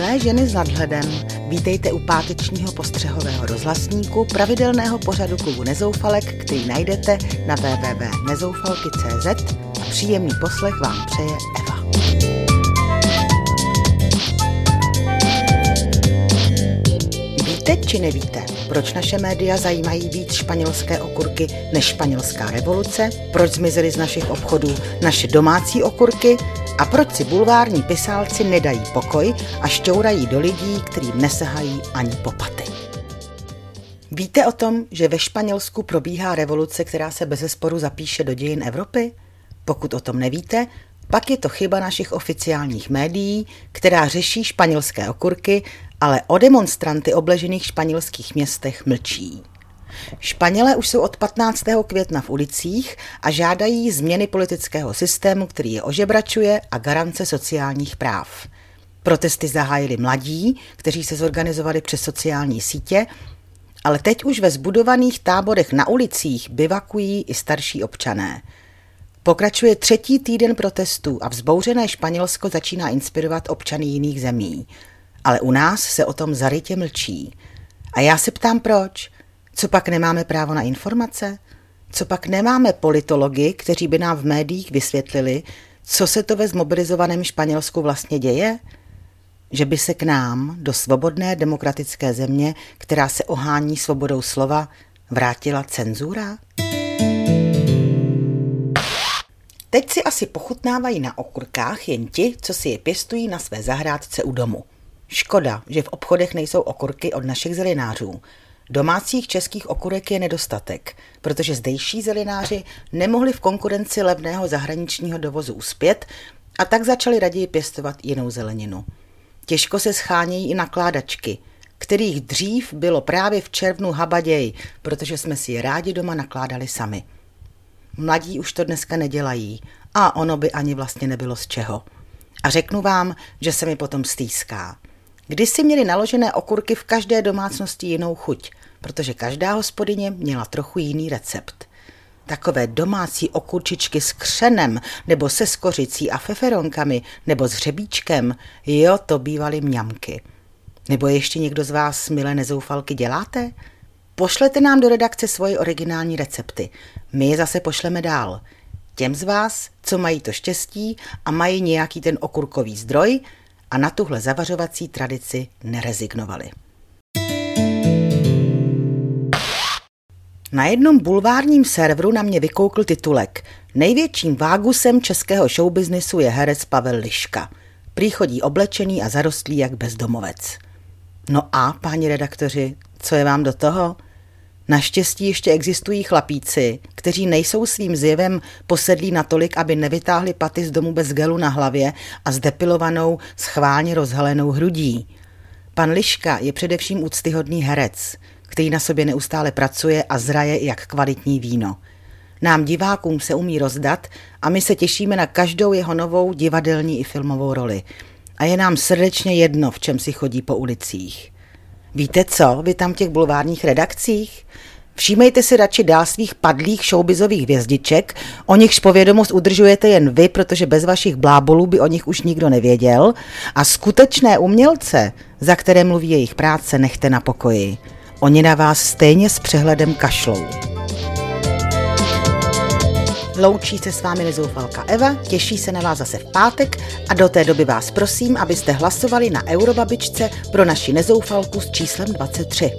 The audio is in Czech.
Milé ženy s nadhledem, vítejte u pátečního postřehového rozhlasníku pravidelného pořadu klubu Nezoufalek, který najdete na www.nezoufalky.cz a příjemný poslech vám přeje Eva. Či nevíte, proč naše média zajímají víc španělské okurky než španělská revoluce, proč zmizely z našich obchodů naše domácí okurky a proč si bulvární pisálci nedají pokoj a šťourají do lidí, kterým nesahají ani po paty. Víte o tom, že ve Španělsku probíhá revoluce, která se bez sporu zapíše do dějin Evropy? Pokud o tom nevíte, pak je to chyba našich oficiálních médií, která řeší španělské okurky, ale o demonstranty obležených španělských městech mlčí. Španělé už jsou od 15. května v ulicích a žádají změny politického systému, který je ožebračuje a garance sociálních práv. Protesty zahájili mladí, kteří se zorganizovali přes sociální sítě, ale teď už ve zbudovaných táborech na ulicích bivakují i starší občané. Pokračuje třetí týden protestů a vzbouřené Španělsko začíná inspirovat občany jiných zemí. Ale u nás se o tom zarytě mlčí. A já se ptám proč – co pak nemáme právo na informace? Co pak nemáme politology, kteří by nám v médiích vysvětlili, co se to ve zmobilizovaném Španělsku vlastně děje? Že by se k nám, do svobodné demokratické země, která se ohání svobodou slova, vrátila cenzura? Teď si asi pochutnávají na okurkách jen ti, co si je pěstují na své zahrádce u domu. Škoda, že v obchodech nejsou okurky od našich zelinářů. Domácích českých okurek je nedostatek, protože zdejší zelináři nemohli v konkurenci levného zahraničního dovozu uspět a tak začali raději pěstovat jinou zeleninu. Těžko se schánějí i nakládačky, kterých dřív bylo právě v červnu habaděj, protože jsme si je rádi doma nakládali sami. Mladí už to dneska nedělají a ono by ani vlastně nebylo z čeho. A řeknu vám, že se mi potom stýská. Kdysi měli naložené okurky v každé domácnosti jinou chuť, protože každá hospodyně měla trochu jiný recept. Takové domácí okurčičky s křenem, nebo se skořicí a feferonkami, nebo s hřebíčkem, jo, to bývaly mňamky. Nebo ještě někdo z vás, milé nezoufalky, děláte? Pošlete nám do redakce svoje originální recepty. My je zase pošleme dál. Těm z vás, co mají to štěstí a mají nějaký ten okurkový zdroj a na tuhle zavařovací tradici nerezignovali. Na jednom bulvárním serveru na mě vykoukl titulek. Největším vágusem českého showbiznisu je herec Pavel Liška. Prý chodí oblečený a zarostlý jak bezdomovec. No a, páni redaktoři, co je vám do toho? Naštěstí ještě existují chlapíci, kteří nejsou svým zjevem posedlí natolik, aby nevytáhli paty z domu bez gelu na hlavě a zdepilovanou, schválně rozhalenou hrudí. Pan Liška je především úctyhodný herec – který na sobě neustále pracuje a zraje jak kvalitní víno. Nám divákům se umí rozdat a my se těšíme na každou jeho novou divadelní i filmovou roli. A je nám srdečně jedno, v čem si chodí po ulicích. Víte co, vy tam v těch bulvárních redakcích? Všímejte si radši dál svých padlých showbizových hvězdiček, o nichž povědomost udržujete jen vy, protože bez vašich blábolů by o nich už nikdo nevěděl, a skutečné umělce, za které mluví jejich práce, nechte na pokoji. Oni na vás stejně s přehledem kašlou. Loučí se s vámi nezoufalka Eva, těší se na vás zase v pátek a do té doby vás prosím, abyste hlasovali na Eurobabičce pro naši nezoufalku s číslem 23.